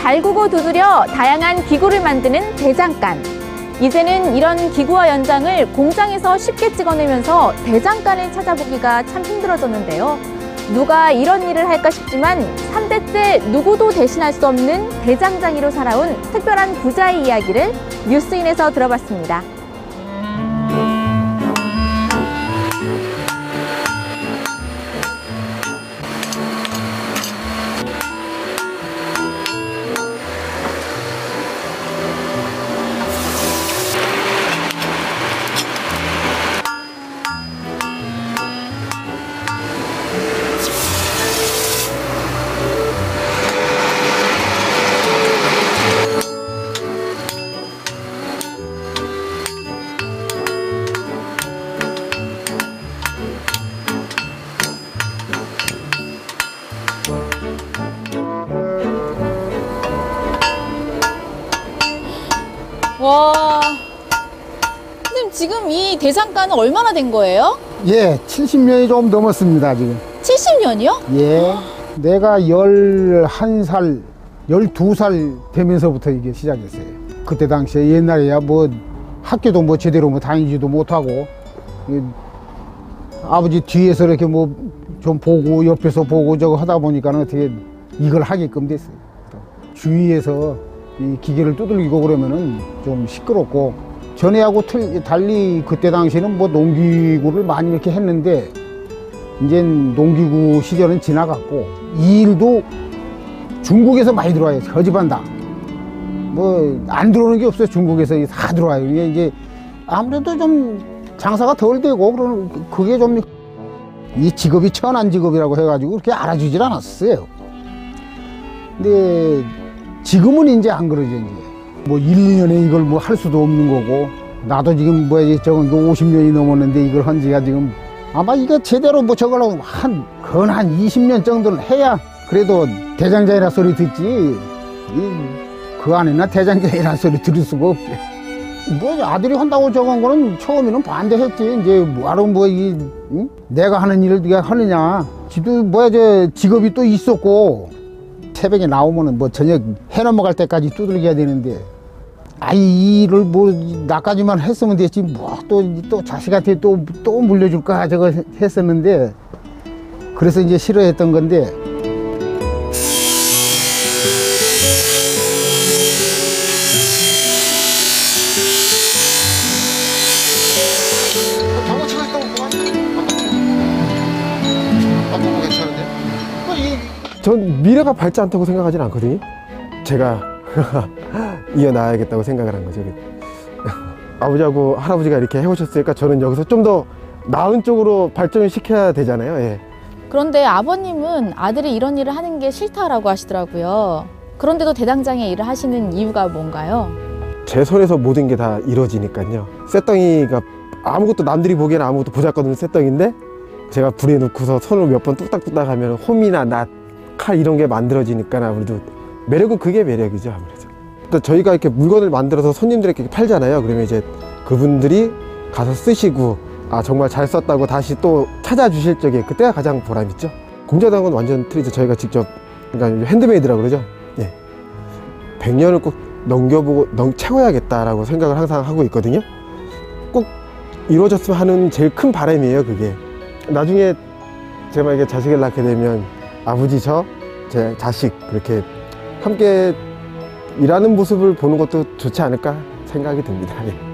달구고 두드려 다양한 기구를 만드는 대장간. 이제는 이런 기구와 연장을 공장에서 쉽게 찍어내면서 대장간을 찾아보기가 참 힘들어졌는데요. 누가 이런 일을 할까 싶지만 3대째 누구도 대신할 수 없는 대장장이로 살아온 특별한 부자의 이야기를 뉴스인에서 들어봤습니다. 와. 선생님, 지금 이 대장간은 얼마나 된 거예요? 예, 70년이 좀 넘었습니다, 지금. 70년이요? 예. 내가 11살, 12살 되면서부터 이게 시작했어요. 그때 당시에 옛날에야 뭐 학교도 뭐 제대로 뭐 다니지도 못하고, 이 아버지 뒤에서 이렇게 뭐 좀 보고 옆에서 보고 저거 하다 보니까는 어떻게 이걸 하게끔 됐어요. 주위에서 이 기계를 두들기고 그러면은 좀 시끄럽고 전에하고 틀, 달리 그때 당시에는 뭐 농기구를 많이 이렇게 했는데 이제 농기구 시절은 지나갔고 이 일도 중국에서 많이 들어와요. 저 집안 다. 뭐 안 들어오는 게 없어요. 중국에서 다 들어와요. 이게 이제 아무래도 좀 장사가 덜 되고 그런 그게 좀 이 직업이 천한 직업이라고 해가지고 그렇게 알아주질 않았어요. 근데 지금은 이제 안 그러죠 이제. 뭐 1, 2년에 이걸 뭐 할 수도 없는 거고 나도 지금 뭐 이제 저거 50년이 넘었는데 이걸 한 지가 지금 아마 이거 제대로 뭐 저걸로 한, 건 한 20년 정도는 해야 그래도 대장장이라 소리 듣지. 이, 그 안에나 대장장이라 소리 들을 수가 없지. 뭐 아들이 한다고 저건 거는 처음에는 반대했지. 이제 뭐하러 뭐 이, 응? 내가 하는 일을 네가 하느냐. 지도 뭐야 저 직업이 또 있었고 새벽에 나오면은 뭐 저녁 해 넘어갈 때까지 두들겨야 되는데 아이 이 일을 뭐 나까지만 했으면 됐지 뭐또또 자식한테 또 또 물려줄까 저거 했었는데 그래서 이제 싫어했던 건데 전 미래가 밝지 않다고 생각하진 않거든요. 제가 이어나야겠다고 생각을 한 거죠. 아버지하고 할아버지가 이렇게 해오셨으니까 저는 여기서 좀 더 나은 쪽으로 발전을 시켜야 되잖아요. 예. 그런데 아버님은 아들이 이런 일을 하는 게 싫다라고 하시더라고요. 그런데도 대장장의 일을 하시는 이유가 뭔가요? 제 손에서 모든 게 다 이루어지니까요. 쇳덩이가 아무것도 남들이 보기에는 아무것도 보잘것없는 쇳덩인데 제가 불에 넣고서 손을 몇 번 뚝딱뚝딱 하면 홈이나 낫, 칼 이런 게 만들어지니까 아무래도 매력은 그게 매력이죠 아무래도. 또 저희가 이렇게 물건을 만들어서 손님들에게 팔잖아요. 그러면 이제 그분들이 가서 쓰시고 아 정말 잘 썼다고 다시 또 찾아주실 적에 그때가 가장 보람있죠. 공자당은 완전 틀리죠. 저희가 직접 그러니까 핸드메이드라고 그러죠. 예. 100년을 꼭 넘겨보고 넘 채워야겠다라고 생각을 항상 하고 있거든요. 꼭 이루어졌으면 하는 제일 큰 바람이에요, 그게. 나중에 제가 만약에 자식을 낳게 되면 아버지 저, 제 자식 그렇게 함께 일하는 모습을 보는 것도 좋지 않을까 생각이 듭니다. 예.